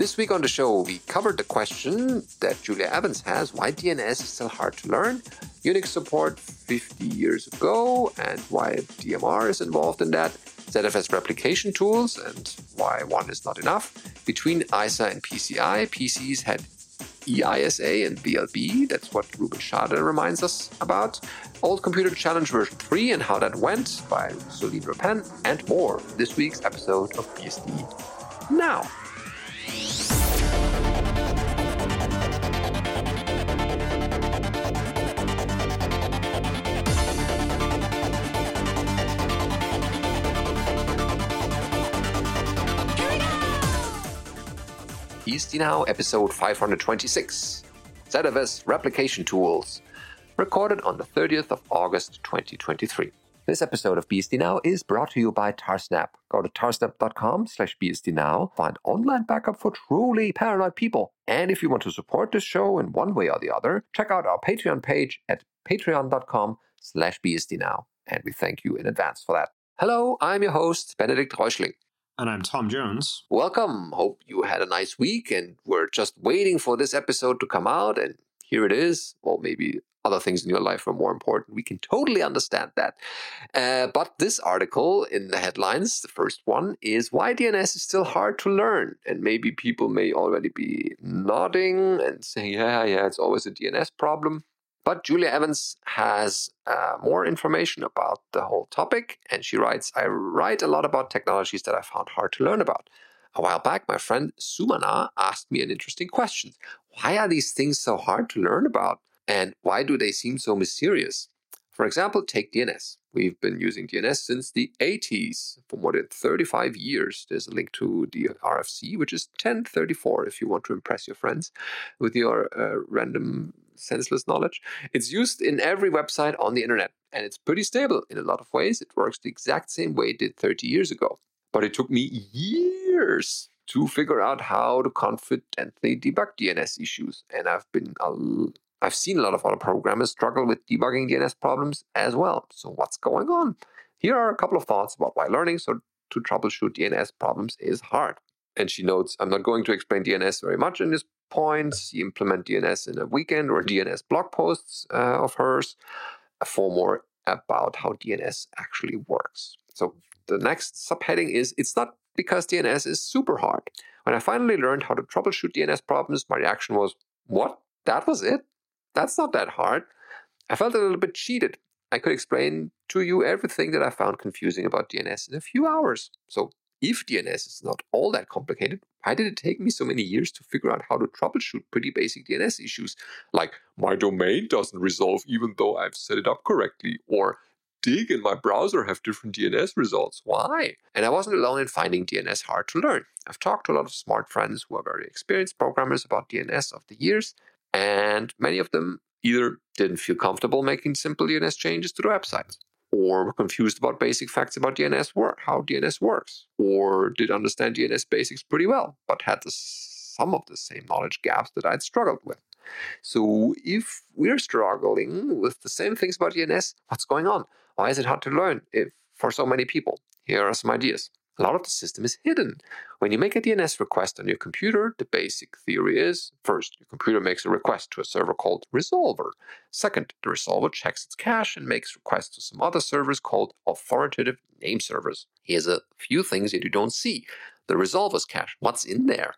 This week on the show, we covered the question that Julia Evans has why DNS is still hard to learn, Unix support 50 years ago, and why DMR is involved in that, ZFS replication tools, and why one is not enough. Between ISA and PCI, PCs had EISA and VLB. That's what Ruben Schade reminds us about. Old Computer Challenge version 3 and how that went by Solène Rapenne, and more. This week's episode of BSD Now. BSD Now, episode 526 ZFS Replication Tools, recorded on the 30th of August 2023. This episode of BSD Now is brought to you by Tarsnap. Go to tarsnap.com slash BSD Now, find online backup for truly paranoid people. And if you want to support this show in one way or the other, check out our Patreon page at patreon.com slash BSD Now. And we thank you in advance for that. Hello, I'm your host, Benedikt Reuschling. And I'm Tom Jones. Welcome. Hope you had a nice week and we're just waiting for this episode to come out. And here it is. Well, maybe other things in your life are more important. We can totally understand that. Uh, but this article in the headlines, the first one, is why DNS is still hard to learn. And maybe people may already be nodding and saying, yeah, yeah, it's always a DNS problem. But Julia Evans has uh, more information about the whole topic, and she writes I write a lot about technologies that I found hard to learn about. A while back, my friend Sumana asked me an interesting question Why are these things so hard to learn about, and why do they seem so mysterious? For example, take DNS. We've been using DNS since the 80s for more than 35 years. There's a link to the RFC, which is 1034 if you want to impress your friends with your uh, random senseless knowledge. It's used in every website on the internet, and it's pretty stable in a lot of ways. It works the exact same way it did 30 years ago. But it took me years to figure out how to confidently debug DNS issues, and I've been I've seen a lot of other programmers struggle with debugging DNS problems as well. So what's going on? Here are a couple of thoughts about why learning so to troubleshoot DNS problems is hard. And she notes, I'm not going to explain DNS very much in this point. She implement DNS in a weekend or DNS blog posts uh, of hers for more about how DNS actually works. So the next subheading is it's not because DNS is super hard. When I finally learned how to troubleshoot DNS problems, my reaction was, what? That was it? That's not that hard. I felt a little bit cheated. I could explain to you everything that I found confusing about DNS in a few hours. So if DNS is not all that complicated, why did it take me so many years to figure out how to troubleshoot pretty basic DNS issues, like my domain doesn't resolve even though I've set it up correctly, or dig and my browser have different DNS results. Why? And I wasn't alone in finding DNS hard to learn. I've talked to a lot of smart friends who are very experienced programmers about DNS of the years, and many of them either didn't feel comfortable making simple DNS changes to the websites, or were confused about basic facts about DNS work, how DNS works, or did understand DNS basics pretty well, but had the, some of the same knowledge gaps that I'd struggled with. So if we're struggling with the same things about DNS, what's going on? Why is it hard to learn if for so many people? Here are some ideas a lot of the system is hidden. When you make a DNS request on your computer, the basic theory is first, your computer makes a request to a server called resolver. Second, the resolver checks its cache and makes requests to some other servers called authoritative name servers. Here's a few things that you don't see the resolver's cache. What's in there?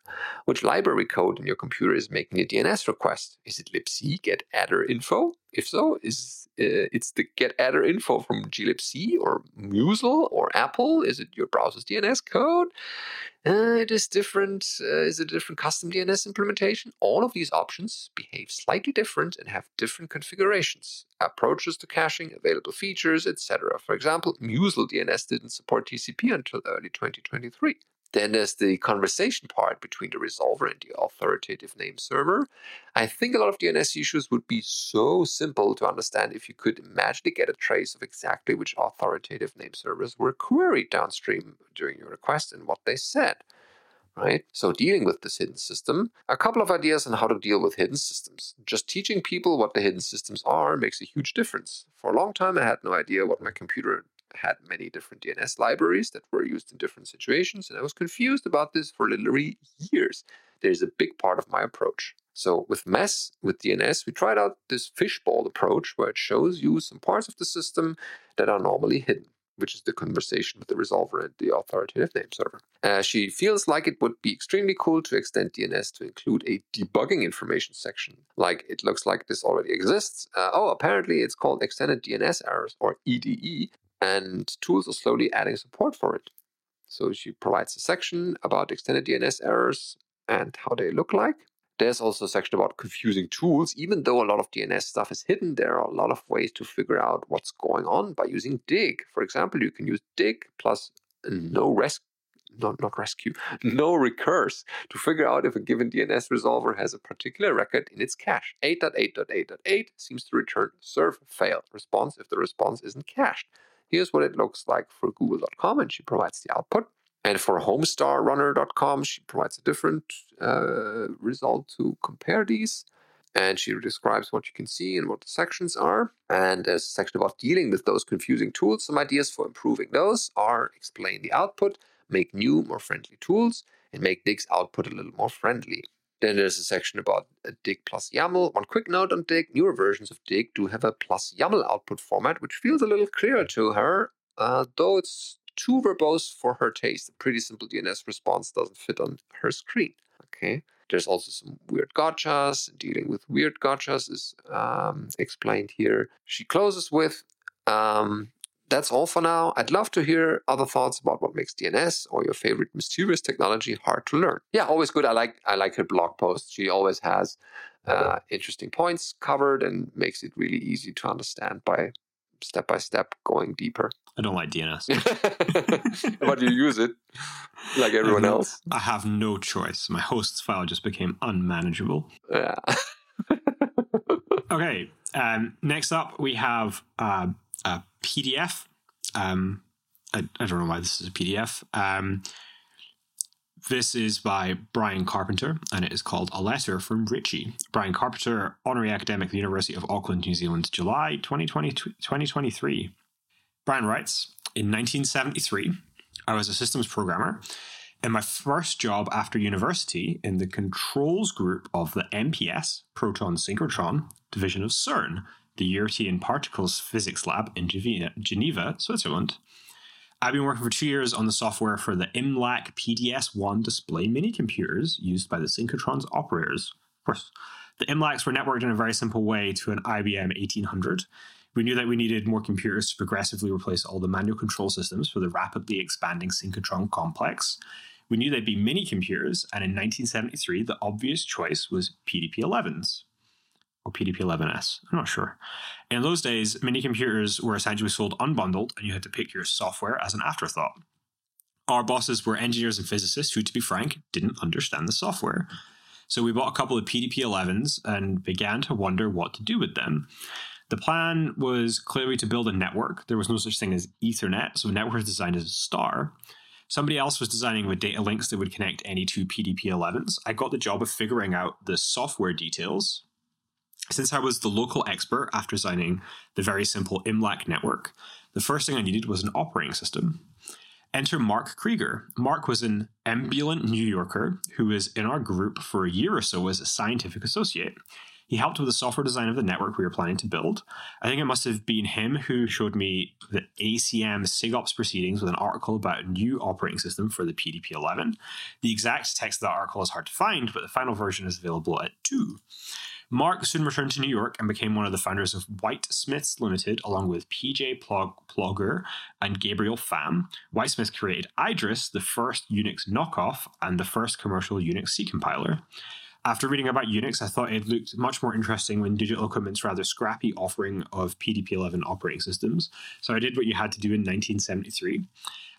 Which library code in your computer is making a DNS request? Is it libc get adder info? If so, is uh, it's the getaddrinfo from glibc or Musl or Apple? Is it your browser's DNS code? Uh, it is different. Uh, is it a different custom DNS implementation? All of these options behave slightly different and have different configurations, approaches to caching, available features, etc. For example, Musl DNS didn't support TCP until early 2023. Then there's the conversation part between the resolver and the authoritative name server. I think a lot of DNS issues would be so simple to understand if you could magically get a trace of exactly which authoritative name servers were queried downstream during your request and what they said. Right? So, dealing with this hidden system, a couple of ideas on how to deal with hidden systems. Just teaching people what the hidden systems are makes a huge difference. For a long time, I had no idea what my computer had many different DNS libraries that were used in different situations, and I was confused about this for literally years. there's a big part of my approach. So with MESS, with DNS, we tried out this fishbowl approach where it shows you some parts of the system that are normally hidden, which is the conversation with the resolver and the authoritative name server. Uh, she feels like it would be extremely cool to extend DNS to include a debugging information section. Like it looks like this already exists. Uh, oh, apparently it's called extended DNS errors or EDE, and tools are slowly adding support for it. So she provides a section about extended DNS errors and how they look like. There's also a section about confusing tools. Even though a lot of DNS stuff is hidden, there are a lot of ways to figure out what's going on by using dig. For example, you can use dig plus no res not, not rescue, no recurse to figure out if a given DNS resolver has a particular record in its cache. 8.8.8.8 seems to return serve failed response if the response isn't cached. Here's what it looks like for google.com, and she provides the output. And for homestarrunner.com, she provides a different uh, result to compare these. And she describes what you can see and what the sections are. And there's a section about dealing with those confusing tools. Some ideas for improving those are explain the output, make new, more friendly tools, and make Dig's output a little more friendly. Then there's a section about Dig plus YAML. One quick note on Dig newer versions of Dig do have a plus YAML output format, which feels a little clearer to her, uh, though it's too verbose for her taste. A pretty simple DNS response doesn't fit on her screen. Okay. There's also some weird gotchas. Dealing with weird gotchas is um, explained here. She closes with, um, "That's all for now. I'd love to hear other thoughts about what makes DNS or your favorite mysterious technology hard to learn." Yeah, always good. I like I like her blog posts. She always has uh, interesting points covered and makes it really easy to understand by step by step going deeper. I don't like DNS. but you use it like everyone else. I have no choice. My host's file just became unmanageable. Yeah. Okay. Um, next up, we have uh, PDF. Um, I, I don't know why this is a PDF. Um, this is by Brian Carpenter, and it is called A Letter from Ritchie. Brian Carpenter, Honorary Academic at the University of Auckland, New Zealand, July 2020, 2023. Brian writes In 1973, I was a systems programmer. In my first job after university in the controls group of the MPS, Proton Synchrotron, division of CERN, the European Particles Physics Lab in Geneva, Switzerland. I've been working for two years on the software for the IMLAC PDS-1 display mini computers used by the synchrotron's operators. Of course, the IMLACs were networked in a very simple way to an IBM 1800. We knew that we needed more computers to progressively replace all the manual control systems for the rapidly expanding synchrotron complex. We knew they'd be mini computers, and in 1973, the obvious choice was PDP 11s or PDP 11S. I'm not sure. In those days, mini computers were essentially sold unbundled, and you had to pick your software as an afterthought. Our bosses were engineers and physicists who, to be frank, didn't understand the software. So we bought a couple of PDP 11s and began to wonder what to do with them. The plan was clearly to build a network. There was no such thing as Ethernet, so network was designed as a star. Somebody else was designing with data links that would connect any two PDP 11s. I got the job of figuring out the software details. Since I was the local expert after designing the very simple IMLAC network, the first thing I needed was an operating system. Enter Mark Krieger. Mark was an ambulant New Yorker who was in our group for a year or so as a scientific associate. He helped with the software design of the network we were planning to build. I think it must have been him who showed me the ACM SIGOPS proceedings with an article about a new operating system for the PDP 11. The exact text of that article is hard to find, but the final version is available at 2. Mark soon returned to New York and became one of the founders of Whitesmiths Limited, along with PJ Plog- Plauger and Gabriel Pham. Whitesmith created Idris, the first Unix knockoff and the first commercial Unix C compiler. After reading about Unix, I thought it looked much more interesting when Digital Equipment's rather scrappy offering of PDP-11 operating systems. So I did what you had to do in 1973.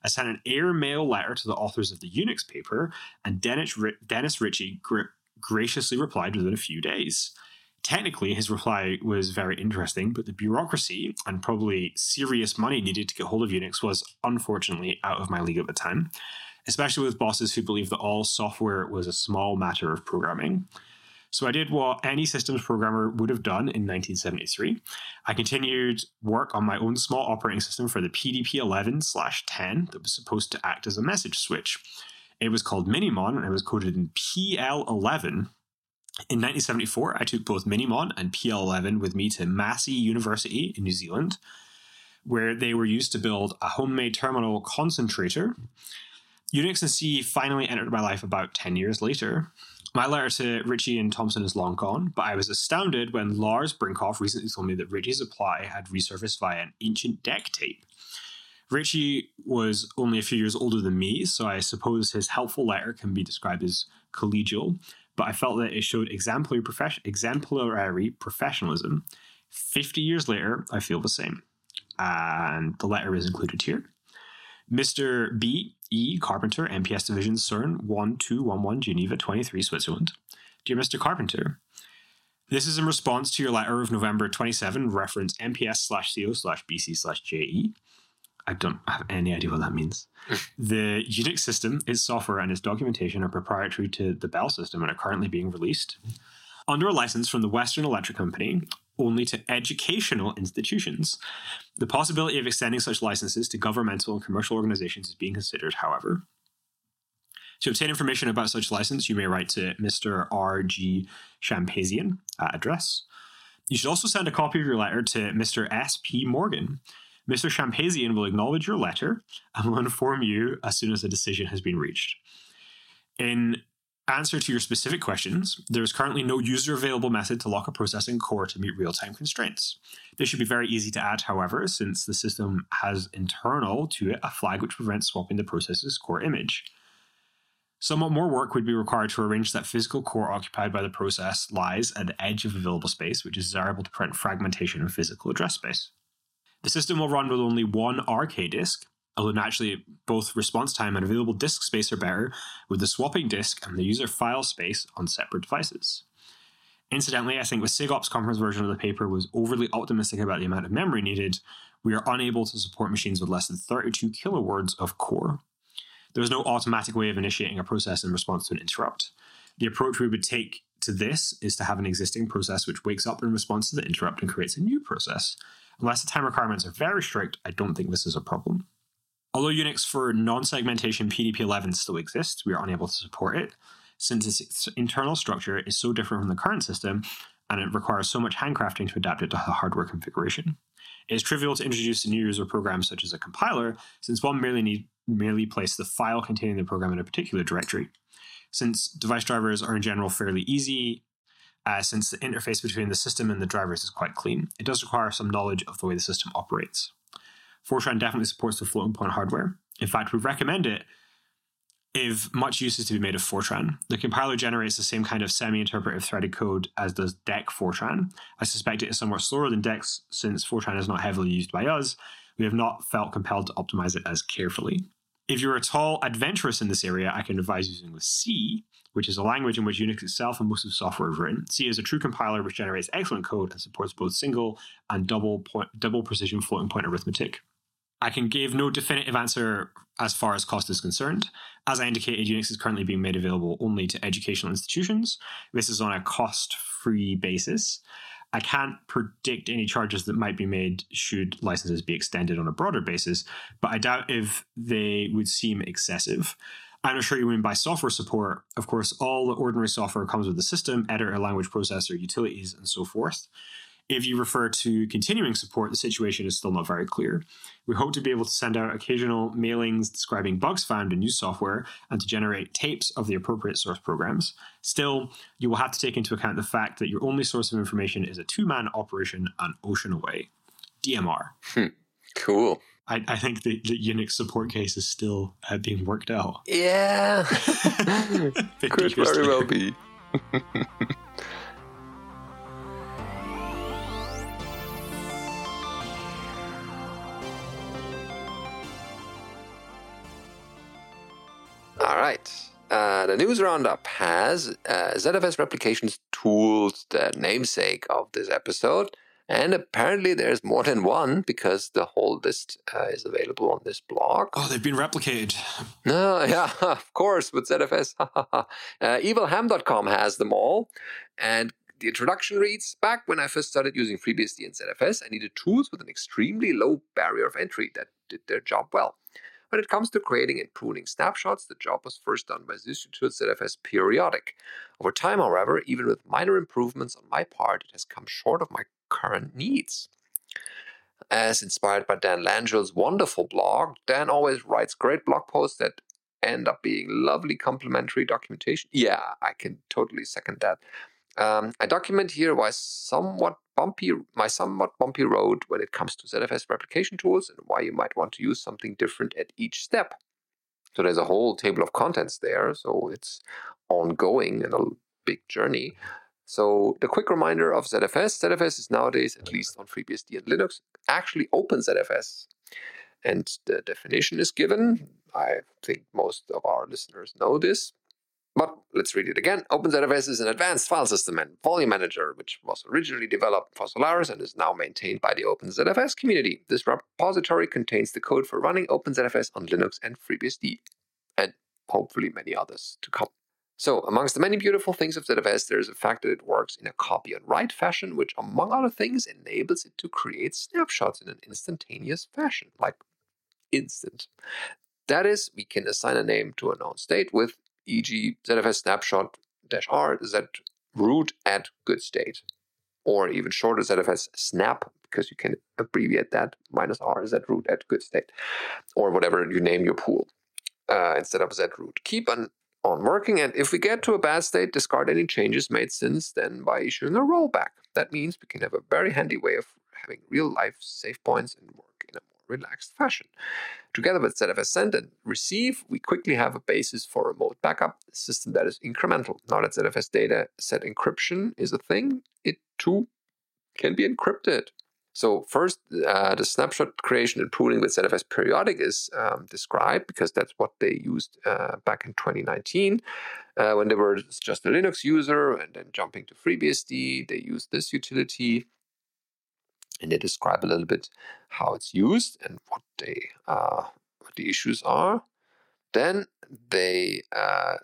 I sent an airmail letter to the authors of the Unix paper, and Dennis, Ritchie graciously replied within a few days. Technically, his reply was very interesting, but the bureaucracy and probably serious money needed to get hold of Unix was unfortunately out of my league at the time especially with bosses who believed that all software was a small matter of programming. So I did what any systems programmer would have done in 1973. I continued work on my own small operating system for the PDP 11 10 that was supposed to act as a message switch. It was called Minimon and it was coded in PL11. In 1974, I took both Minimon and PL11 with me to Massey University in New Zealand, where they were used to build a homemade terminal concentrator. Unix and C finally entered my life about 10 years later. My letter to Ritchie and Thompson is long gone, but I was astounded when Lars Brinkhoff recently told me that Ritchie's apply had resurfaced via an ancient DEC tape. Ritchie was only a few years older than me, so I suppose his helpful letter can be described as collegial, but I felt that it showed exemplary, profe- exemplary professionalism. 50 years later, I feel the same. And the letter is included here. Mr. B. E. Carpenter, MPS Division, CERN 1211, Geneva 23, Switzerland. Dear Mr. Carpenter, this is in response to your letter of November 27, reference MPS slash CO slash BC slash JE. I don't have any idea what that means. Hmm. the Unix system, its software, and its documentation are proprietary to the Bell system and are currently being released under a license from the Western Electric Company only to educational institutions. The possibility of extending such licenses to governmental and commercial organizations is being considered, however. To obtain information about such license, you may write to Mr. R.G. Champazian at uh, address. You should also send a copy of your letter to Mr. S.P. Morgan. Mr. Champazian will acknowledge your letter and will inform you as soon as a decision has been reached. In answer to your specific questions, there is currently no user available method to lock a processing core to meet real time constraints. This should be very easy to add, however, since the system has internal to it a flag which prevents swapping the processor's core image. Somewhat more work would be required to arrange that physical core occupied by the process lies at the edge of available space, which is desirable to prevent fragmentation of physical address space. The system will run with only one RK disk, although naturally both response time and available disk space are better with the swapping disk and the user file space on separate devices. Incidentally, I think the SIGOPS conference version of the paper was overly optimistic about the amount of memory needed. We are unable to support machines with less than 32 kilowords of core. There is no automatic way of initiating a process in response to an interrupt. The approach we would take to this is to have an existing process which wakes up in response to the interrupt and creates a new process. Unless the time requirements are very strict, I don't think this is a problem. Although Unix for non segmentation PDP11 still exists, we are unable to support it since its internal structure is so different from the current system and it requires so much handcrafting to adapt it to the hardware configuration. It is trivial to introduce a new user program such as a compiler, since one merely need merely place the file containing the program in a particular directory. Since device drivers are in general fairly easy, uh, since the interface between the system and the drivers is quite clean, it does require some knowledge of the way the system operates. Fortran definitely supports the floating point hardware. In fact, we recommend it if much use is to be made of Fortran. The compiler generates the same kind of semi interpretive threaded code as does DEC Fortran. I suspect it is somewhat slower than DEC since Fortran is not heavily used by us. We have not felt compelled to optimize it as carefully. If you're at all adventurous in this area, I can advise using the C, which is a language in which Unix itself and most of the software is written. C is a true compiler which generates excellent code and supports both single and double point, double precision floating point arithmetic. I can give no definitive answer as far as cost is concerned. As I indicated, Unix is currently being made available only to educational institutions. This is on a cost free basis. I can't predict any charges that might be made should licenses be extended on a broader basis, but I doubt if they would seem excessive. I'm not sure you mean by software support. Of course, all the ordinary software comes with the system, editor, language processor, utilities, and so forth. If you refer to continuing support, the situation is still not very clear. We hope to be able to send out occasional mailings describing bugs found in new software and to generate tapes of the appropriate source programs. Still, you will have to take into account the fact that your only source of information is a two man operation an ocean away. DMR. Hmm. Cool. I, I, think the, the, Unix support case is still uh, being worked out. Yeah. Could very well be. All right. Uh, the news roundup has uh, ZFS Replications Tools, the namesake of this episode. And apparently there's more than one because the whole list uh, is available on this blog. Oh, they've been replicated. No, yeah, of course, with ZFS. uh, evilham.com has them all. And the introduction reads Back when I first started using FreeBSD and ZFS, I needed tools with an extremely low barrier of entry that did their job well. When it comes to creating and pruning snapshots, the job was first done by Sysutil ZFS Periodic. Over time, however, even with minor improvements on my part, it has come short of my current needs. As inspired by Dan Langille's wonderful blog, Dan always writes great blog posts that end up being lovely complementary documentation. Yeah, I can totally second that. Um, I document here why somewhat bumpy my somewhat bumpy road when it comes to ZFS replication tools and why you might want to use something different at each step. So there's a whole table of contents there, so it's ongoing and a big journey. So the quick reminder of ZFS, ZFS is nowadays, at least on FreeBSD and Linux, actually open ZFS. And the definition is given. I think most of our listeners know this. But let's read it again. OpenZFS is an advanced file system and volume manager, which was originally developed for Solaris and is now maintained by the OpenZFS community. This repository contains the code for running OpenZFS on Linux and FreeBSD, and hopefully many others to come. So, amongst the many beautiful things of ZFS, there is the fact that it works in a copy and write fashion, which, among other things, enables it to create snapshots in an instantaneous fashion, like instant. That is, we can assign a name to a known state with e.g. ZFS snapshot dash r z root at good state, or even shorter ZFS snap because you can abbreviate that minus r z root at good state, or whatever you name your pool uh, instead of z root. Keep an on working, and if we get to a bad state, discard any changes made since then by issuing a rollback. That means we can have a very handy way of having real life save points and more relaxed fashion. Together with ZFS send and receive, we quickly have a basis for remote backup, system that is incremental. Now that ZFS data set encryption is a thing, it too can be encrypted. So first, uh, the snapshot creation and pruning with ZFS periodic is um, described because that's what they used uh, back in 2019 uh, when they were just a Linux user and then jumping to FreeBSD. They used this utility and they describe a little bit how it's used and what they uh, what the issues are. Then they uh,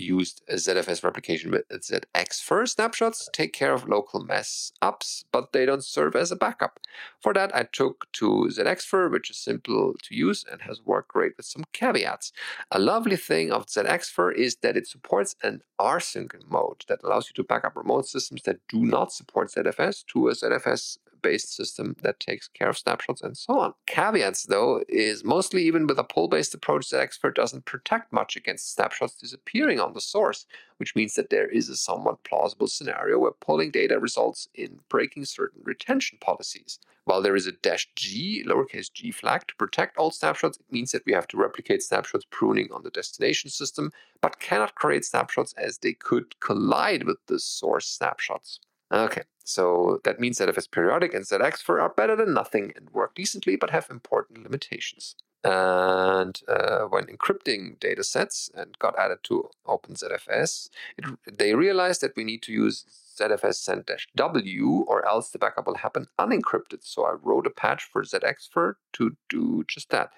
used ZFS replication with ZXfer snapshots take care of local mess ups, but they don't serve as a backup. For that, I took to ZXfer, which is simple to use and has worked great with some caveats. A lovely thing of ZXfer is that it supports an rsync mode that allows you to back up remote systems that do not support ZFS to a ZFS based system that takes care of snapshots and so on. Caveats, though, is mostly even with a pull based approach, ZXfer doesn't protect much against snapshots disappearing on the source, which means that there is a somewhat plausible scenario where pulling data results in breaking certain retention policies. While there is a dash G, lowercase g flag to protect all snapshots, it means that we have to replicate snapshots pruning on the destination system, but cannot create snapshots as they could collide with the source snapshots. Okay, so that means that ZFS periodic and ZXfer are better than nothing and work decently but have important limitations. And uh, when encrypting data sets and got added to OpenZFS, it, they realized that we need to use ZFS send W or else the backup will happen unencrypted. So I wrote a patch for ZXfer to do just that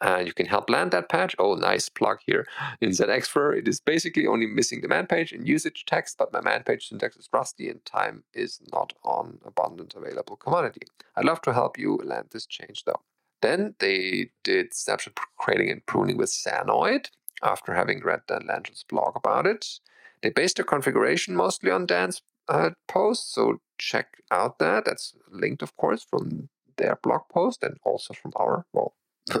and you can help land that patch. Oh, nice plug here in ZXfer. It is basically only missing the man page and usage text, but my man page syntax is rusty and time is not on abundant available commodity. I'd love to help you land this change though. Then they did snapshot creating and pruning with Sanoid after having read Dan Langille's blog about it. They based their configuration mostly on Dan's uh, post, so check out that. That's linked, of course, from their blog post and also from our, well,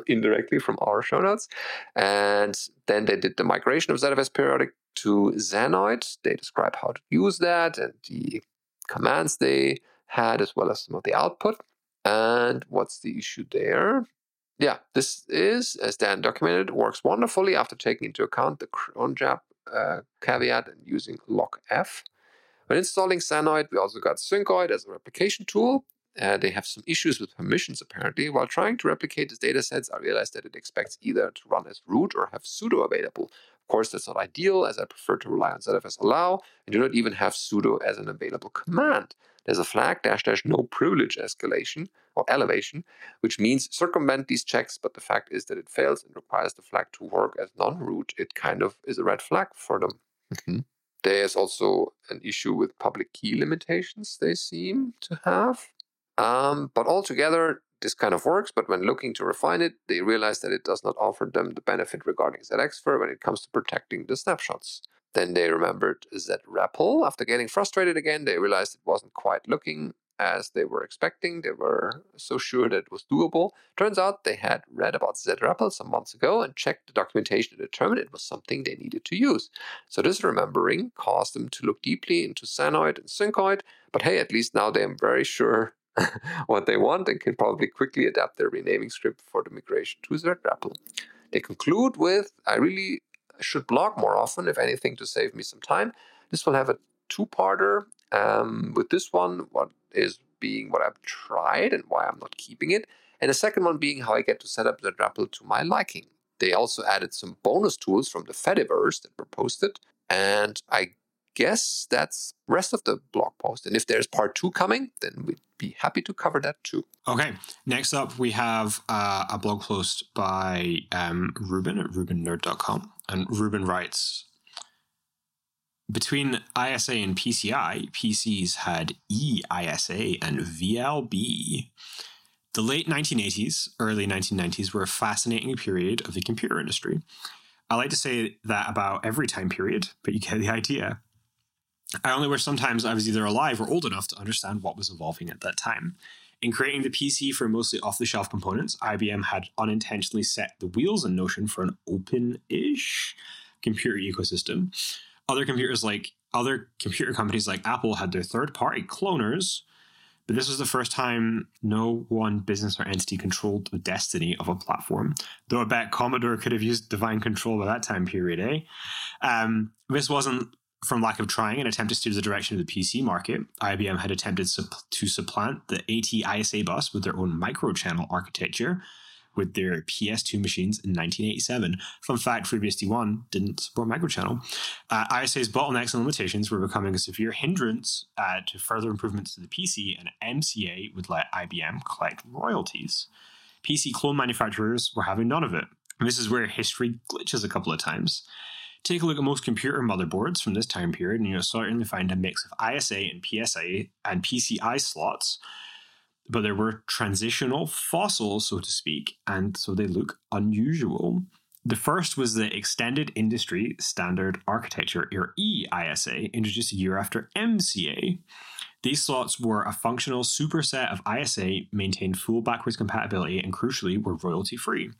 indirectly from our show notes. And then they did the migration of ZFS periodic to Sanoid. They describe how to use that and the commands they had, as well as some of the output. And what's the issue there? Yeah, this is, as Dan documented, works wonderfully after taking into account the cronjab uh, caveat and using lockf. When installing Sanoid, we also got Syncoid as a replication tool. Uh, they have some issues with permissions apparently. While trying to replicate these datasets, I realized that it expects either to run as root or have sudo available. Of course, that's not ideal, as I prefer to rely on ZFS allow and do not even have sudo as an available command. There's a flag dash dash no privilege escalation or elevation, which means circumvent these checks, but the fact is that it fails and requires the flag to work as non root. It kind of is a red flag for them. Mm-hmm. There's also an issue with public key limitations they seem to have. Um, but altogether, this kind of works, but when looking to refine it, they realize that it does not offer them the benefit regarding ZXfer when it comes to protecting the snapshots. Then they remembered ZREPL. After getting frustrated again, they realized it wasn't quite looking as they were expecting. They were so sure that it was doable. Turns out they had read about ZREPL some months ago and checked the documentation to determine it was something they needed to use. So this remembering caused them to look deeply into Sanoid and Syncoid, but hey, at least now they are very sure what they want and can probably quickly adapt their renaming script for the migration to ZREPL. They conclude with, I really should blog more often, if anything, to save me some time. This will have a two-parter. Um, with this one, what is being what I've tried and why I'm not keeping it, and the second one being how I get to set up the to my liking. They also added some bonus tools from the Fediverse that were posted, and I guess that's rest of the blog post. And if there's part two coming, then we'd be happy to cover that too. Okay. Next up, we have uh, a blog post by um, Ruben at rubenerd.com. And Ruben writes Between ISA and PCI, PCs had eISA and VLB. The late 1980s, early 1990s were a fascinating period of the computer industry. I like to say that about every time period, but you get the idea. I only wish sometimes I was either alive or old enough to understand what was evolving at that time. In creating the PC for mostly off the shelf components, IBM had unintentionally set the wheels in Notion for an open ish computer ecosystem. Other computers like other computer companies like Apple had their third party cloners, but this was the first time no one business or entity controlled the destiny of a platform. Though I bet Commodore could have used divine control by that time period, eh? Um, this wasn't from lack of trying and attempt to steer the direction of the PC market, IBM had attempted to supplant the AT ISA bus with their own microchannel architecture with their PS2 machines in 1987. Fun fact FreeBSD1 didn't support microchannel. Uh, ISA's bottlenecks and limitations were becoming a severe hindrance uh, to further improvements to the PC, and MCA would let IBM collect royalties. PC clone manufacturers were having none of it. And this is where history glitches a couple of times. Take a look at most computer motherboards from this time period, and you'll certainly find a mix of ISA and PSA and PCI slots. But there were transitional fossils, so to speak, and so they look unusual. The first was the Extended Industry Standard Architecture, or EISA, introduced a year after MCA. These slots were a functional superset of ISA, maintained full backwards compatibility, and crucially were royalty free.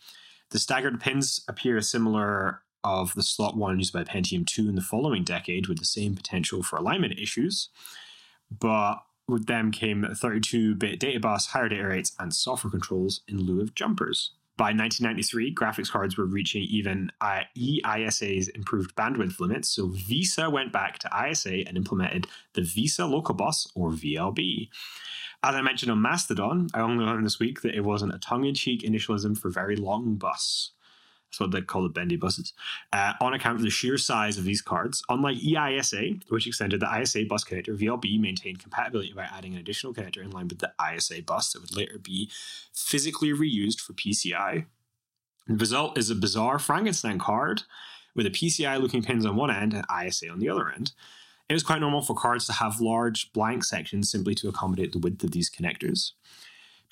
The staggered pins appear similar of the slot one used by Pentium 2 in the following decade with the same potential for alignment issues. But with them came 32 bit data bus, higher data rates, and software controls in lieu of jumpers. By 1993, graphics cards were reaching even EISA's improved bandwidth limits, so VESA went back to ISA and implemented the VESA Local Bus, or VLB. As I mentioned on Mastodon, I only learned this week that it wasn't a tongue in cheek initialism for very long bus. That's what they call the bendy buses. Uh, on account of the sheer size of these cards, unlike EISA, which extended the ISA bus connector, VLB maintained compatibility by adding an additional connector in line with the ISA bus that would later be physically reused for PCI. The result is a bizarre Frankenstein card with a PCI looking pins on one end and ISA on the other end. It was quite normal for cards to have large blank sections simply to accommodate the width of these connectors.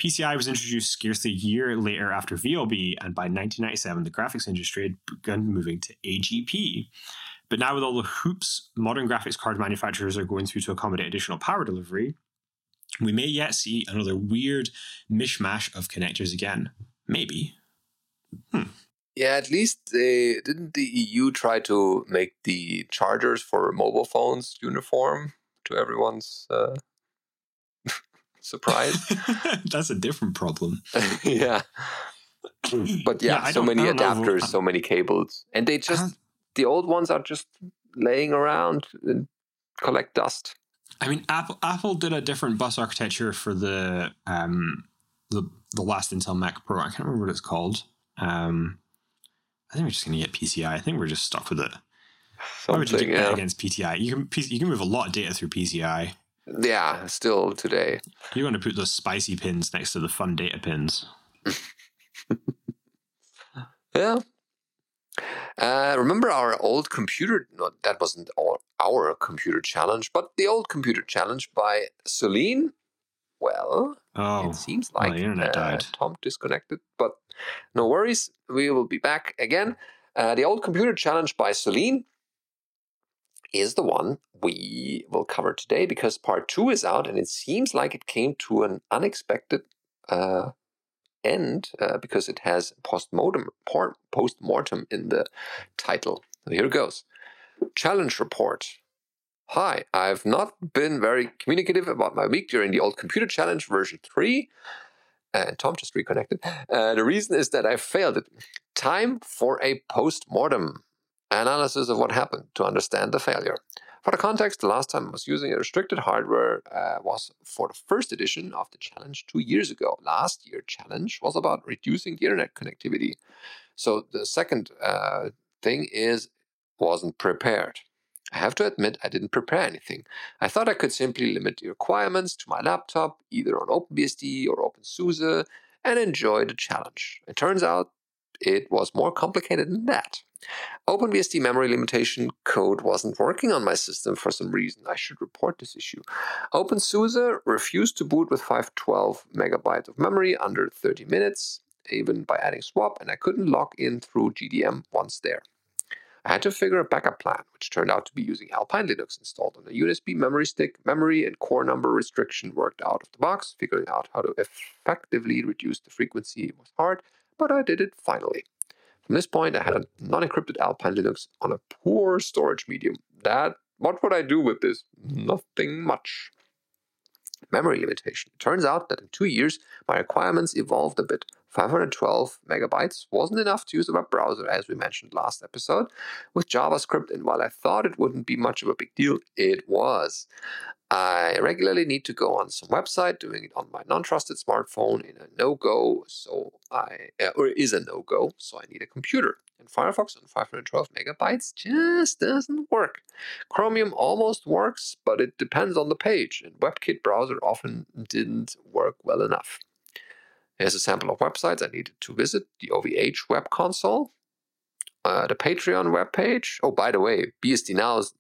PCI was introduced scarcely a year later after VLB, and by 1997, the graphics industry had begun moving to AGP. But now, with all the hoops modern graphics card manufacturers are going through to accommodate additional power delivery, we may yet see another weird mishmash of connectors again. Maybe. Hmm. Yeah, at least they didn't the EU try to make the chargers for mobile phones uniform to everyone's uh, surprise. That's a different problem. yeah. But yeah, yeah so many adapters, so many cables. And they just, the old ones are just laying around and collect dust. I mean, Apple Apple did a different bus architecture for the um the the last Intel Mac Pro. I can't remember what it's called. Um, I think we're just going to get PCI. I think we're just stuck with it. Something, yeah. against PTI. You can you can move a lot of data through PCI. Yeah, still today. You're going to put those spicy pins next to the fun data pins. yeah. Uh, remember our old computer? No, that wasn't our, our computer challenge, but the old computer challenge by Celine. Well, Oh, it seems like the internet uh, died. Tom disconnected, but no worries. We will be back again. Uh, the old computer challenge by Celine is the one we will cover today because part two is out and it seems like it came to an unexpected uh, end uh, because it has post-mortem, in the title. So here it goes. Challenge report. Hi, I've not been very communicative about my week during the old computer challenge version 3. And Tom just reconnected. Uh, the reason is that I failed it. Time for a post mortem analysis of what happened to understand the failure. For the context, the last time I was using a restricted hardware uh, was for the first edition of the challenge two years ago. Last year, challenge was about reducing the internet connectivity. So the second uh, thing is wasn't prepared. I have to admit, I didn't prepare anything. I thought I could simply limit the requirements to my laptop, either on OpenBSD or OpenSUSE, and enjoy the challenge. It turns out it was more complicated than that. OpenBSD memory limitation code wasn't working on my system for some reason. I should report this issue. OpenSUSE refused to boot with 512 megabytes of memory under 30 minutes, even by adding swap, and I couldn't log in through GDM once there. I had to figure a backup plan, which turned out to be using Alpine Linux installed on a USB memory stick. Memory and core number restriction worked out of the box. Figuring out how to effectively reduce the frequency was hard, but I did it finally. From this point, I had a non-encrypted Alpine Linux on a poor storage medium. That what would I do with this? Nothing much. Memory limitation. It turns out that in two years, my requirements evolved a bit. 512 megabytes wasn't enough to use a web browser, as we mentioned last episode, with JavaScript, and while I thought it wouldn't be much of a big deal, it was. I regularly need to go on some website, doing it on my non-trusted smartphone in a no-go, so I uh, or is a no-go, so I need a computer. And Firefox on 512 megabytes just doesn't work. Chromium almost works, but it depends on the page, and WebKit browser often didn't work well enough. Here's a sample of websites I needed to visit: the OVH web console, uh, the Patreon web page. Oh, by the way, BSD Now is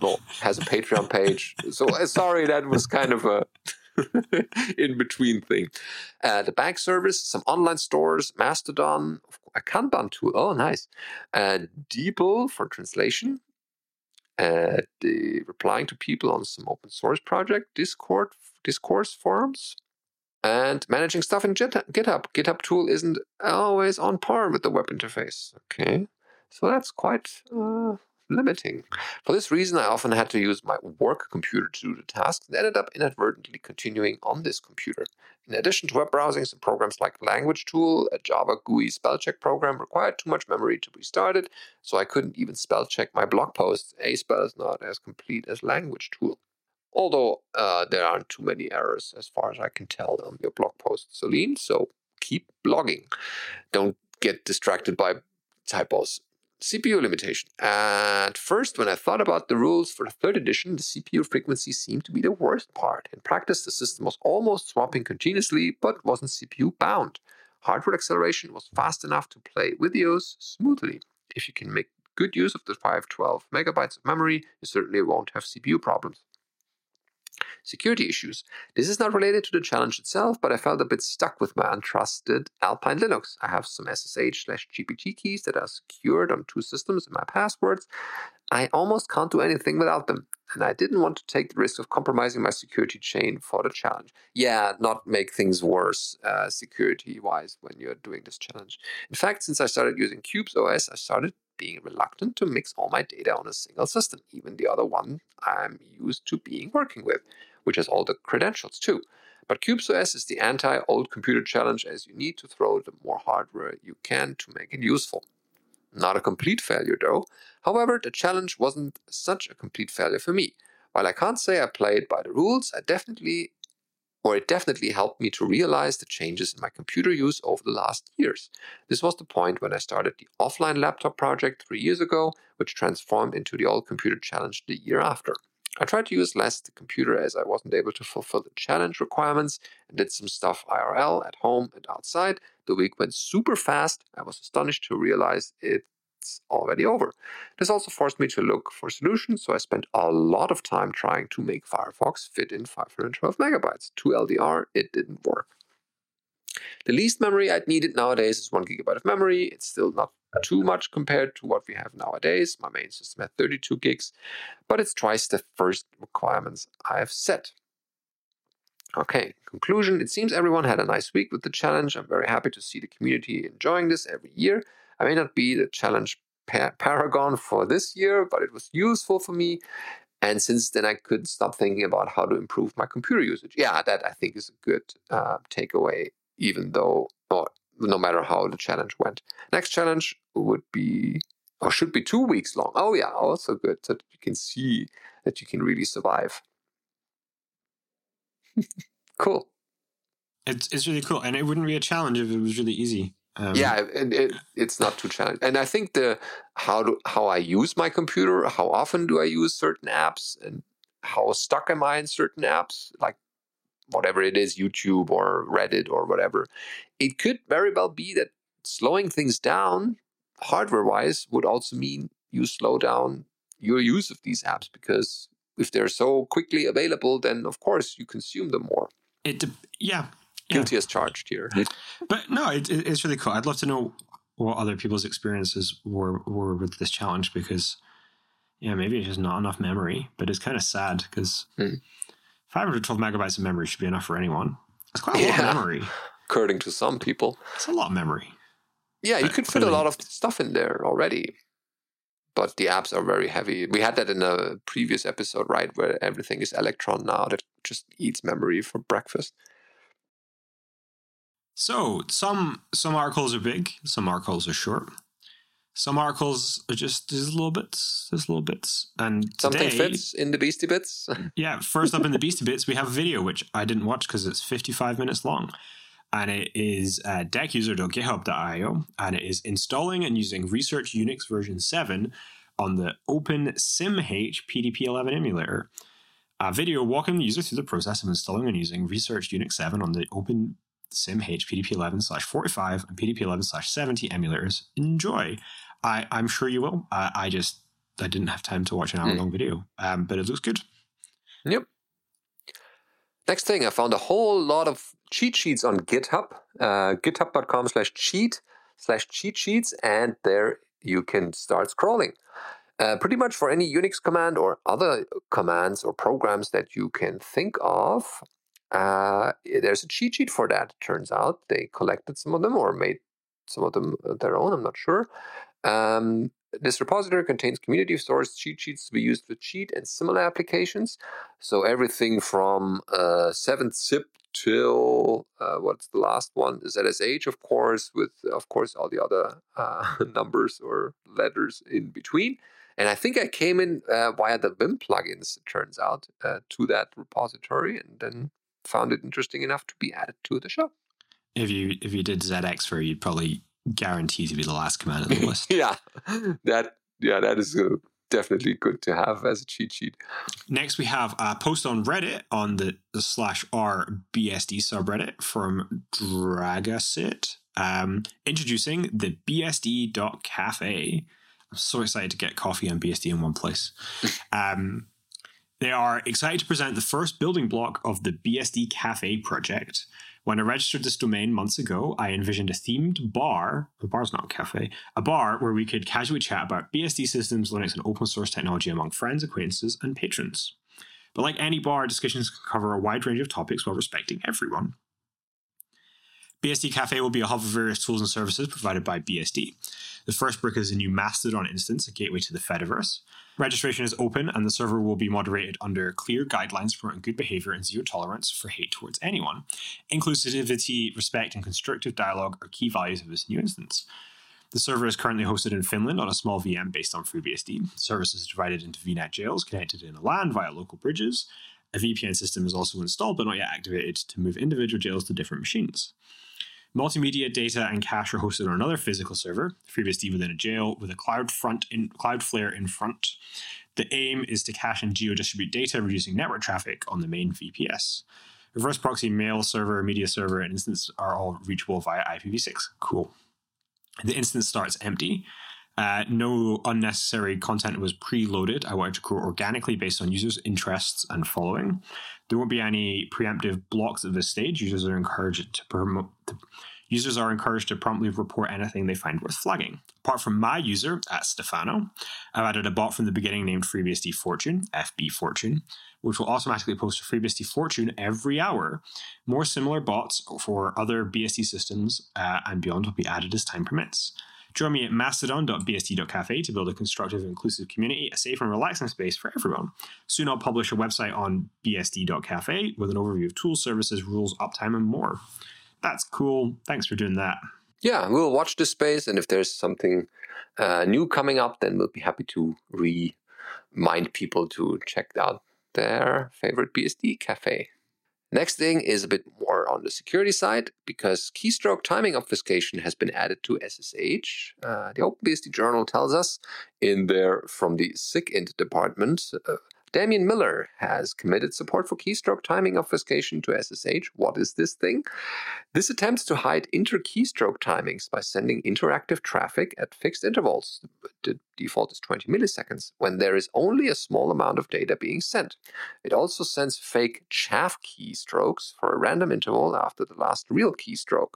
well, has a Patreon page. So uh, sorry, that was kind of a in between thing. Uh, the bank service, some online stores, Mastodon, a Kanban tool. Oh, nice. Uh, DeepL for translation. Uh, the replying to people on some open source project, Discord, discourse forums, and managing stuff in GitHub. GitHub tool isn't always on par with the web interface. Okay, so that's quite uh, limiting. For this reason, I often had to use my work computer to do the tasks and ended up inadvertently continuing on this computer. In addition to web browsing, some programs like Language Tool, a Java GUI spell check program, required too much memory to be started, so I couldn't even spell check my blog posts. Aspell is not as complete as Language Tool. Although uh, there aren't too many errors as far as I can tell on your blog post, Celine, so keep blogging. Don't get distracted by typos. CPU limitation. At first, when I thought about the rules for the third edition, the CPU frequency seemed to be the worst part. In practice, the system was almost swapping continuously, but wasn't CPU bound. Hardware acceleration was fast enough to play videos smoothly. If you can make good use of the 512 megabytes of memory, you certainly won't have CPU problems. Security issues. This is not related to the challenge itself, but I felt a bit stuck with my untrusted Alpine Linux. I have some SSH slash GPG keys that are secured on two systems and my passwords. I almost can't do anything without them, and I didn't want to take the risk of compromising my security chain for the challenge. Yeah, not make things worse uh, security wise when you're doing this challenge. In fact, since I started using Qubes OS, I started being reluctant to mix all my data on a single system, even the other one I'm used to being working with, which has all the credentials too. But QubesOS is the anti old computer challenge as you need to throw the more hardware you can to make it useful. Not a complete failure though. However, the challenge wasn't such a complete failure for me. While I can't say I played by the rules, I definitely or it definitely helped me to realize the changes in my computer use over the last years. This was the point when I started the offline laptop project three years ago, which transformed into the old computer challenge the year after. I tried to use less the computer as I wasn't able to fulfill the challenge requirements and did some stuff IRL at home and outside. The week went super fast. I was astonished to realize it it's already over. This also forced me to look for solutions, so I spent a lot of time trying to make Firefox fit in 512 megabytes. To LDR, it didn't work. The least memory I'd needed nowadays is 1 gigabyte of memory. It's still not too much compared to what we have nowadays. My main system had 32 gigs, but it's twice the first requirements I have set. Okay, conclusion. It seems everyone had a nice week with the challenge. I'm very happy to see the community enjoying this every year. I may not be the challenge par- paragon for this year, but it was useful for me. And since then, I could stop thinking about how to improve my computer usage. Yeah, that I think is a good uh, takeaway, even though, or no matter how the challenge went. Next challenge would be, or should be two weeks long. Oh, yeah, also good. So that you can see that you can really survive. cool. It's, it's really cool. And it wouldn't be a challenge if it was really easy. Um, yeah, and it, it's not too challenging. And I think the how do how I use my computer, how often do I use certain apps, and how stuck am I in certain apps, like whatever it is, YouTube or Reddit or whatever. It could very well be that slowing things down, hardware wise, would also mean you slow down your use of these apps because if they're so quickly available, then of course you consume them more. It yeah, guilty yeah. as charged here. But no, it, it's really cool. I'd love to know what other people's experiences were were with this challenge because yeah, maybe it's just not enough memory. But it's kind of sad because hmm. 512 megabytes of memory should be enough for anyone. It's quite a yeah. lot of memory. According to some people, it's a lot of memory. Yeah, you could fit a lot of stuff in there already. But the apps are very heavy. We had that in a previous episode, right, where everything is Electron now that just eats memory for breakfast. So some some articles are big, some articles are short. Some articles are just there's little bits, there's little bits, and something fits in the Beastie Bits. yeah, first up in the Beastie Bits, we have a video which I didn't watch because it's 55 minutes long, and it is uh, decuser.github.io, and it is installing and using Research Unix version 7 on the Open SimH PDP-11 emulator. A video walking the user through the process of installing and using Research Unix 7 on the Open SimH PDP-11 slash 45 and PDP-11 slash 70 emulators. Enjoy. I, I'm sure you will. Uh, I just I didn't have time to watch an hour long mm. video, um, but it looks good. Yep. Next thing, I found a whole lot of cheat sheets on GitHub, uh, github.com slash cheat slash cheat sheets, and there you can start scrolling. Uh, pretty much for any Unix command or other commands or programs that you can think of, uh, there's a cheat sheet for that. It Turns out they collected some of them or made some of them uh, their own. I'm not sure. Um, this repository contains community sourced cheat sheets to be used with cheat and similar applications. So everything from uh, 7-zip till uh, what's the last one? ZSH, of course, with of course all the other uh, numbers or letters in between. And I think I came in uh, via the Vim plugins, it turns out, uh, to that repository, and then found it interesting enough to be added to the show. If you if you did ZX for, you'd probably guarantee to be the last command on the list. yeah, that yeah that is uh, definitely good to have as a cheat sheet. Next, we have a post on Reddit on the, the slash r BSD subreddit from Dragasit, um, introducing the BSD.cafe. I'm so excited to get coffee and BSD in one place. um, they are excited to present the first building block of the BSD Cafe project. When I registered this domain months ago, I envisioned a themed bar, the bar's not a cafe, a bar where we could casually chat about BSD systems, Linux, and open source technology among friends, acquaintances, and patrons. But like any bar, discussions can cover a wide range of topics while respecting everyone. BSD Cafe will be a hub of various tools and services provided by BSD. The first brick is a new Mastodon instance, a gateway to the Fediverse. Registration is open, and the server will be moderated under clear guidelines promoting good behavior and zero tolerance for hate towards anyone. Inclusivity, respect, and constructive dialogue are key values of this new instance. The server is currently hosted in Finland on a small VM based on FreeBSD. The service is divided into VNet jails connected in a LAN via local bridges. A VPN system is also installed but not yet activated to move individual jails to different machines. Multimedia data and cache are hosted on another physical server, FreeBSD within a jail, with a cloud front in Cloudflare in front. The aim is to cache and geo-distribute data, reducing network traffic on the main VPS. Reverse proxy mail server, media server, and instance are all reachable via IPv6. Cool. The instance starts empty. Uh, no unnecessary content was preloaded. I wanted to grow organically based on users' interests and following. There won't be any preemptive blocks at this stage. Users are encouraged to promote. Users are encouraged to promptly report anything they find worth flagging. Apart from my user at Stefano, I've added a bot from the beginning named FreeBSD Fortune, FB Fortune, which will automatically post a FreeBSD Fortune every hour. More similar bots for other BSD systems uh, and beyond will be added as time permits. Join me at mastodon.bsd.cafe to build a constructive inclusive community, a safe and relaxing space for everyone. Soon I'll publish a website on bsd.cafe with an overview of tools, services, rules, uptime, and more. That's cool. Thanks for doing that. Yeah, we'll watch this space, and if there's something uh, new coming up, then we'll be happy to remind people to check out their favorite BSD cafe. Next thing is a bit more on the security side because keystroke timing obfuscation has been added to SSH. Uh, the OpenBSD journal tells us in there from the SIGINT department. Uh, Damien Miller has committed support for keystroke timing obfuscation to SSH. What is this thing? This attempts to hide inter-keystroke timings by sending interactive traffic at fixed intervals. The default is 20 milliseconds when there is only a small amount of data being sent. It also sends fake chaff keystrokes for a random interval after the last real keystroke.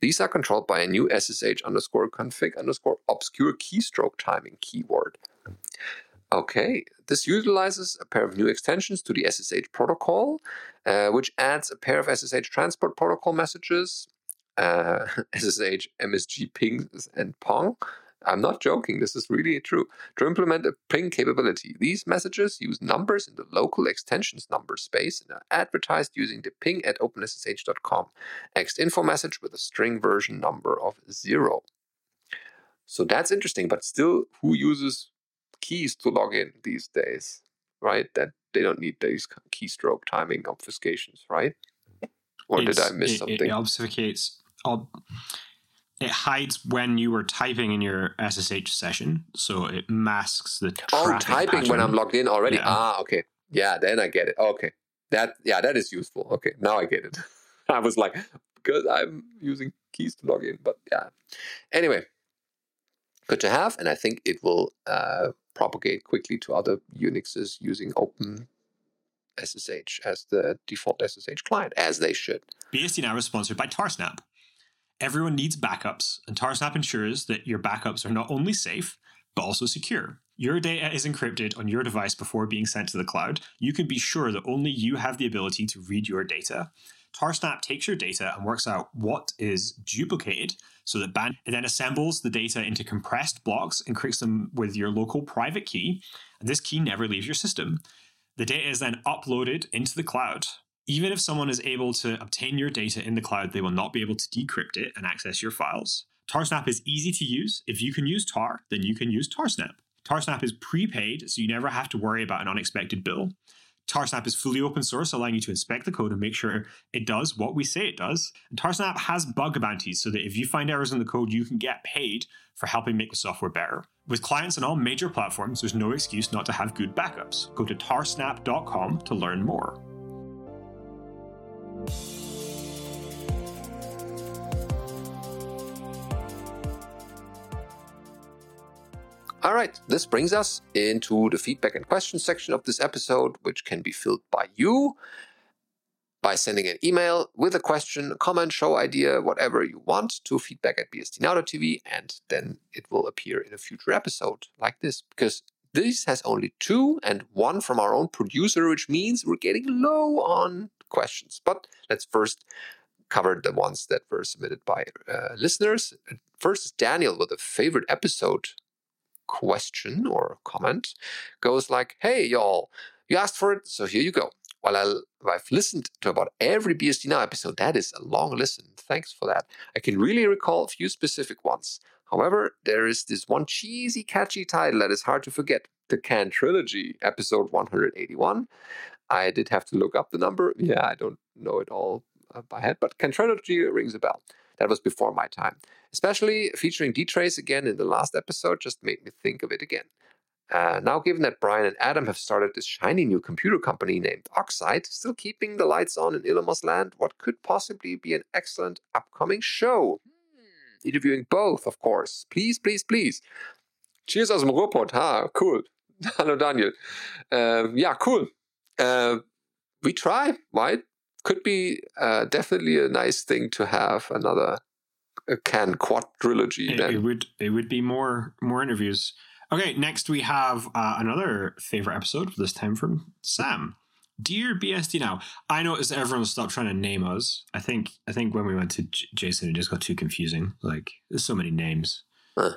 These are controlled by a new SSH underscore config underscore obscure keystroke timing keyword. Okay, this utilizes a pair of new extensions to the SSH protocol, uh, which adds a pair of SSH transport protocol messages, uh, SSH MSG pings and pong. I'm not joking, this is really true. To implement a ping capability, these messages use numbers in the local extensions number space and are advertised using the ping at openssh.com xinfo message with a string version number of zero. So that's interesting, but still, who uses keys to log in these days, right? That they don't need these keystroke timing obfuscations, right? Or it's, did I miss it, something? It obfuscates. It hides when you were typing in your SSH session, so it masks the. Oh, typing pattern. when I'm logged in already. Yeah. Ah, okay. Yeah, then I get it. Okay, that yeah, that is useful. Okay, now I get it. I was like, because I'm using keys to log in, but yeah. Anyway, good to have, and I think it will uh, propagate quickly to other Unixes using Open SSH as the default SSH client, as they should. BSD now is sponsored by Tarsnap. Everyone needs backups, and Tarsnap ensures that your backups are not only safe, but also secure. Your data is encrypted on your device before being sent to the cloud. You can be sure that only you have the ability to read your data. Tarsnap takes your data and works out what is duplicated so that Ban it then assembles the data into compressed blocks, and encrypts them with your local private key, and this key never leaves your system. The data is then uploaded into the cloud. Even if someone is able to obtain your data in the cloud, they will not be able to decrypt it and access your files. Tarsnap is easy to use. If you can use Tar, then you can use Tarsnap. Tarsnap is prepaid, so you never have to worry about an unexpected bill. Tarsnap is fully open source, allowing you to inspect the code and make sure it does what we say it does. And Tarsnap has bug bounties so that if you find errors in the code, you can get paid for helping make the software better. With clients on all major platforms, there's no excuse not to have good backups. Go to tarsnap.com to learn more. All right, this brings us into the feedback and questions section of this episode, which can be filled by you by sending an email with a question, comment, show idea, whatever you want to feedback at bsdnow.tv, and then it will appear in a future episode like this. Because this has only two and one from our own producer, which means we're getting low on questions. But let's first cover the ones that were submitted by uh, listeners. First is Daniel with a favorite episode question or comment goes like, hey, y'all, you asked for it, so here you go. While I, have listened to about every BSD Now episode, that is a long listen. Thanks for that. I can really recall a few specific ones. However, there is this one cheesy, catchy title that is hard to forget the Cantrillogy, episode 181. I did have to look up the number. Yeah, I don't know it all uh, by head, but Cantrillogy rings a bell. That was before my time. Especially featuring dtrace again in the last episode just made me think of it again. Uh, now, given that Bryan and Adam have started this shiny new computer company named Oxide, still keeping the lights on in Illumos land, what could possibly be an excellent upcoming show? Hmm, interviewing both, of course. Please, please, please. Cheers aus dem Ruhrpott. Ha, cool. Hallo Daniel. Uh, yeah, cool. Uh, we try, right? Could be uh, definitely a nice thing to have another a can quadrilogy. It, then. it would it would be more more interviews. Okay, next we have uh, another favorite episode. This time from Sam. Dear BSD now, I noticed everyone stopped trying to name us. I think I think when we went to J- Jason, it just got too confusing. Like there's so many names. Uh,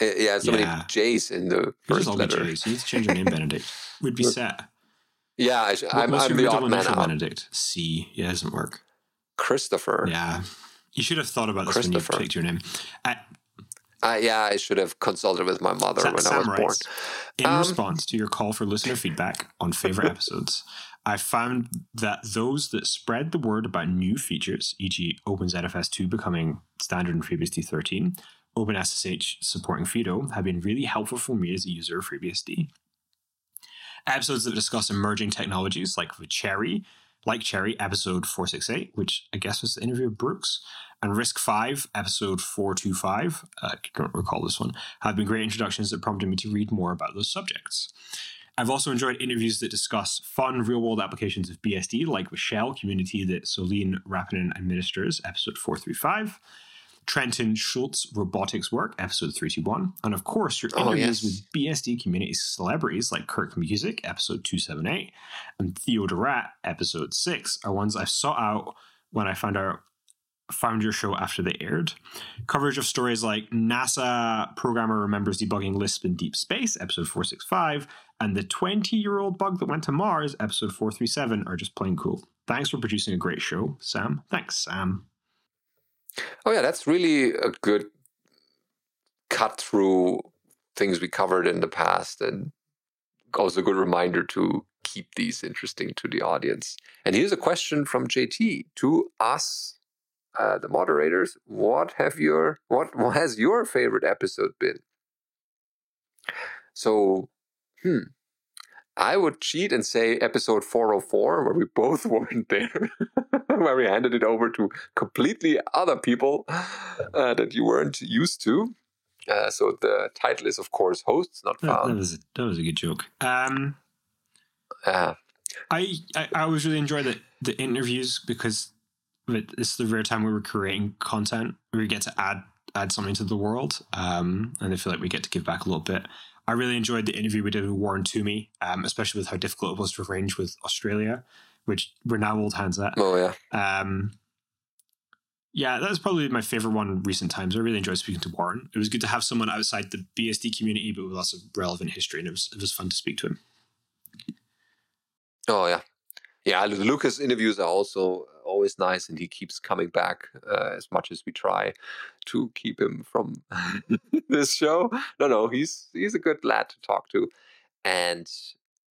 yeah, so many Yeah. J's in the first just all be letter. J's. You need to change your name, Benedict. We'd be set. Yeah, I What- I'm, what's I'm your the odd man out. Benedict? C. Yeah, it doesn't work. Christopher. Yeah. You should have thought about this when you Christopher. picked your name. Uh, Uh, yeah, I should have consulted with my mother Sa- when I Sam was born. writes, In Um, response to your call for listener feedback on favorite episodes, I found that those that spread the word about new features, e.g., OpenZFS2 becoming standard in FreeBSD 13, OpenSSH supporting Fido, have been really helpful for me as a user of FreeBSD. Episodes that discuss emerging technologies like CHERI, like CHERI, episode 468, which I guess was the interview of Brooks, and RISC-V, episode 425, uh, I don't recall this one, have been great introductions that prompted me to read more about those subjects. I've also enjoyed interviews that discuss fun real world applications of BSD, like the Shell community that Solène Rapenne administers, episode 435. Trenton Schulz robotics work, episode 321. And of course, your Oh, interviews yes. with BSD community celebrities like Kirk McKusick, episode 278, and Theo de Raadt, episode 6, are ones I sought out when I found out found your show after they aired. Coverage of stories like NASA programmer remembers debugging Lisp in deep space, episode 465, and the 20 year old bug that went to Mars, episode 437, are just plain cool. Thanks for producing a great show, Sam. Thanks, Sam. Oh yeah, that's really a good cut through things we covered in the past, and also a good reminder to keep these interesting to the audience. And here's a question from JT to us, uh, the moderators. What have your what, what has your favorite episode been? So, hmm. I would cheat and say episode 404, where we both weren't there, where we handed it over to completely other people uh, that you weren't used to. Uh, so the title is, of course, Hosts Not That, that Found. was, that was a good joke. Um, Uh, I, I I always really enjoy the the interviews because it- it's the rare time we were creating content where we get to add add something to the world, um, and I feel like we get to give back a little bit. I really enjoyed the interview we did with Warren Toomey, um, especially with how difficult it was to arrange with Australia, which we're now old hands at. oh, yeah. Um, yeah, that was probably my favorite one in recent times. I really enjoyed speaking to Warren. It was good to have someone outside the BSD community, but with lots of relevant history, and it was it was fun to speak to him. Oh, yeah. Yeah, Lu- Lucas interviews are also always nice, and he keeps coming back uh, as much as we try to keep him from this show. No, no, he's he's a good lad to talk to, and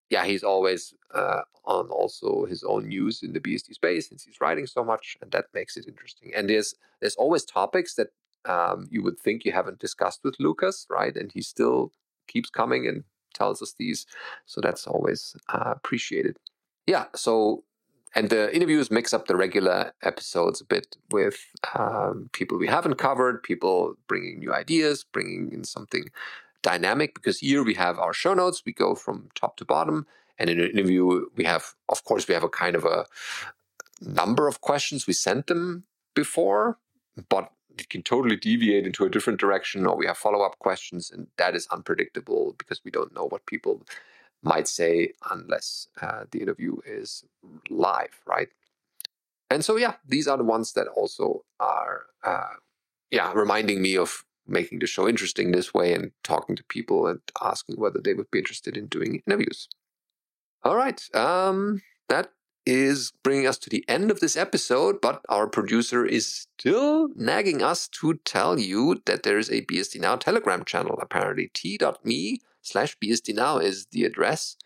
yeah, he's always uh, on also his own news in the BSD space since he's writing so much, and that makes it interesting. And there's there's always topics that um, you would think you haven't discussed with Lucas, right? And he still keeps coming and tells us these, so that's always uh, appreciated. Yeah, so and the interviews mix up the regular episodes a bit with um, people we haven't covered, people bringing new ideas, bringing in something dynamic. Because here we have our show notes, we go from top to bottom, and in an interview we have, of course, we have a kind of a number of questions we sent them before, but it can totally deviate into a different direction, or we have follow up questions, and that is unpredictable because we don't know what people might say unless uh, the interview is live, right? And so, yeah, these are the ones that also are, uh, yeah, reminding me of making the show interesting this way and talking to people and asking whether they would be interested in doing interviews. All right, um, that is bringing us to the end of this episode, but our producer is still nagging us to tell you that there is a BSD Now Telegram channel, apparently. T.me slash BSD Now is the address.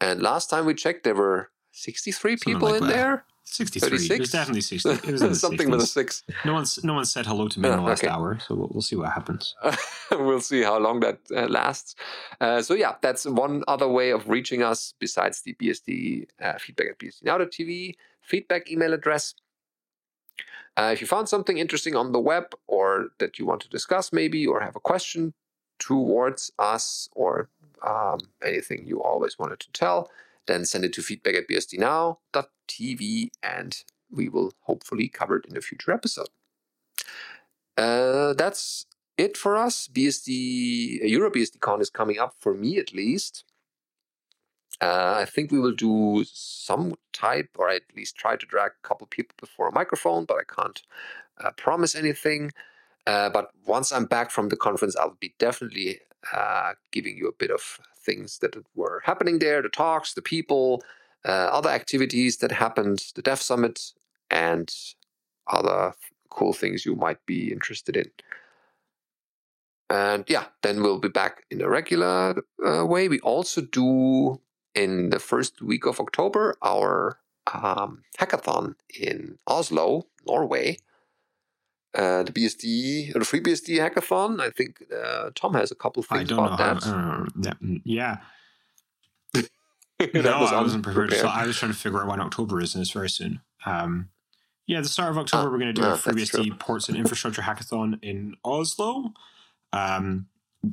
And last time we checked, there were 63 Something people like in that. there. 63. It 36? was definitely 60. It was in Something with a six. No one's no one said hello to me in Ah, the last okay. hour, so we'll, we'll see what happens. we'll see how long that uh, lasts. Uh, so yeah, that's one other way of reaching us besides the BSD uh, feedback at BSDNow.tv feedback email address. Uh, if you found something interesting on the web or that you want to discuss maybe or have a question, towards us or um, anything you always wanted to tell, then send it to feedback at bsdnow.tv and we will hopefully cover it in a future episode. Uh, that's it for us. BSD Euro BSDCon is coming up for me at least. Uh, I think we will do some type, or at least try to drag a couple people before a microphone, but I can't uh, promise anything. Uh, but once I'm back from the conference, I'll be definitely uh, giving you a bit of things that were happening there the talks, the people, uh, other activities that happened, the Dev Summit, and other cool things you might be interested in. And yeah, then we'll be back in a regular uh, way. We also do in the first week of October our um, hackathon in Oslo, Norway. Uh, the BSD, the FreeBSD hackathon. I think uh, Tom has a couple things about that. How, that. Mm, yeah. no, was I wasn't prepared. So I was trying to figure out when October is, and it's very soon. Um, yeah, the start of October, uh, we're going to do a FreeBSD ports and infrastructure hackathon in Oslo. Um,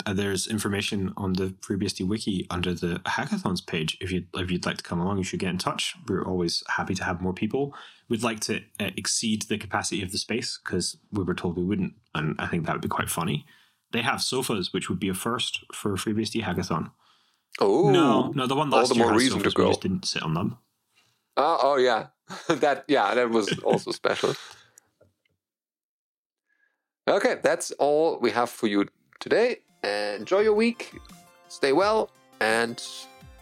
uh, there's information on the FreeBSD wiki under the hackathons page. If you'd if you'd like to come along, you should get in touch. We're always happy to have more people. We'd like to uh, exceed the capacity of the space because we were told we wouldn't, and I think that would be quite funny. They have sofas, which would be a first for FreeBSD hackathon. Oh no, no, the one last all the year more reason sofas, to go. We just didn't sit on them. Uh, oh yeah, that yeah, that was also special. Okay, that's all we have for you today. Enjoy your week, stay well, and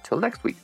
till next week.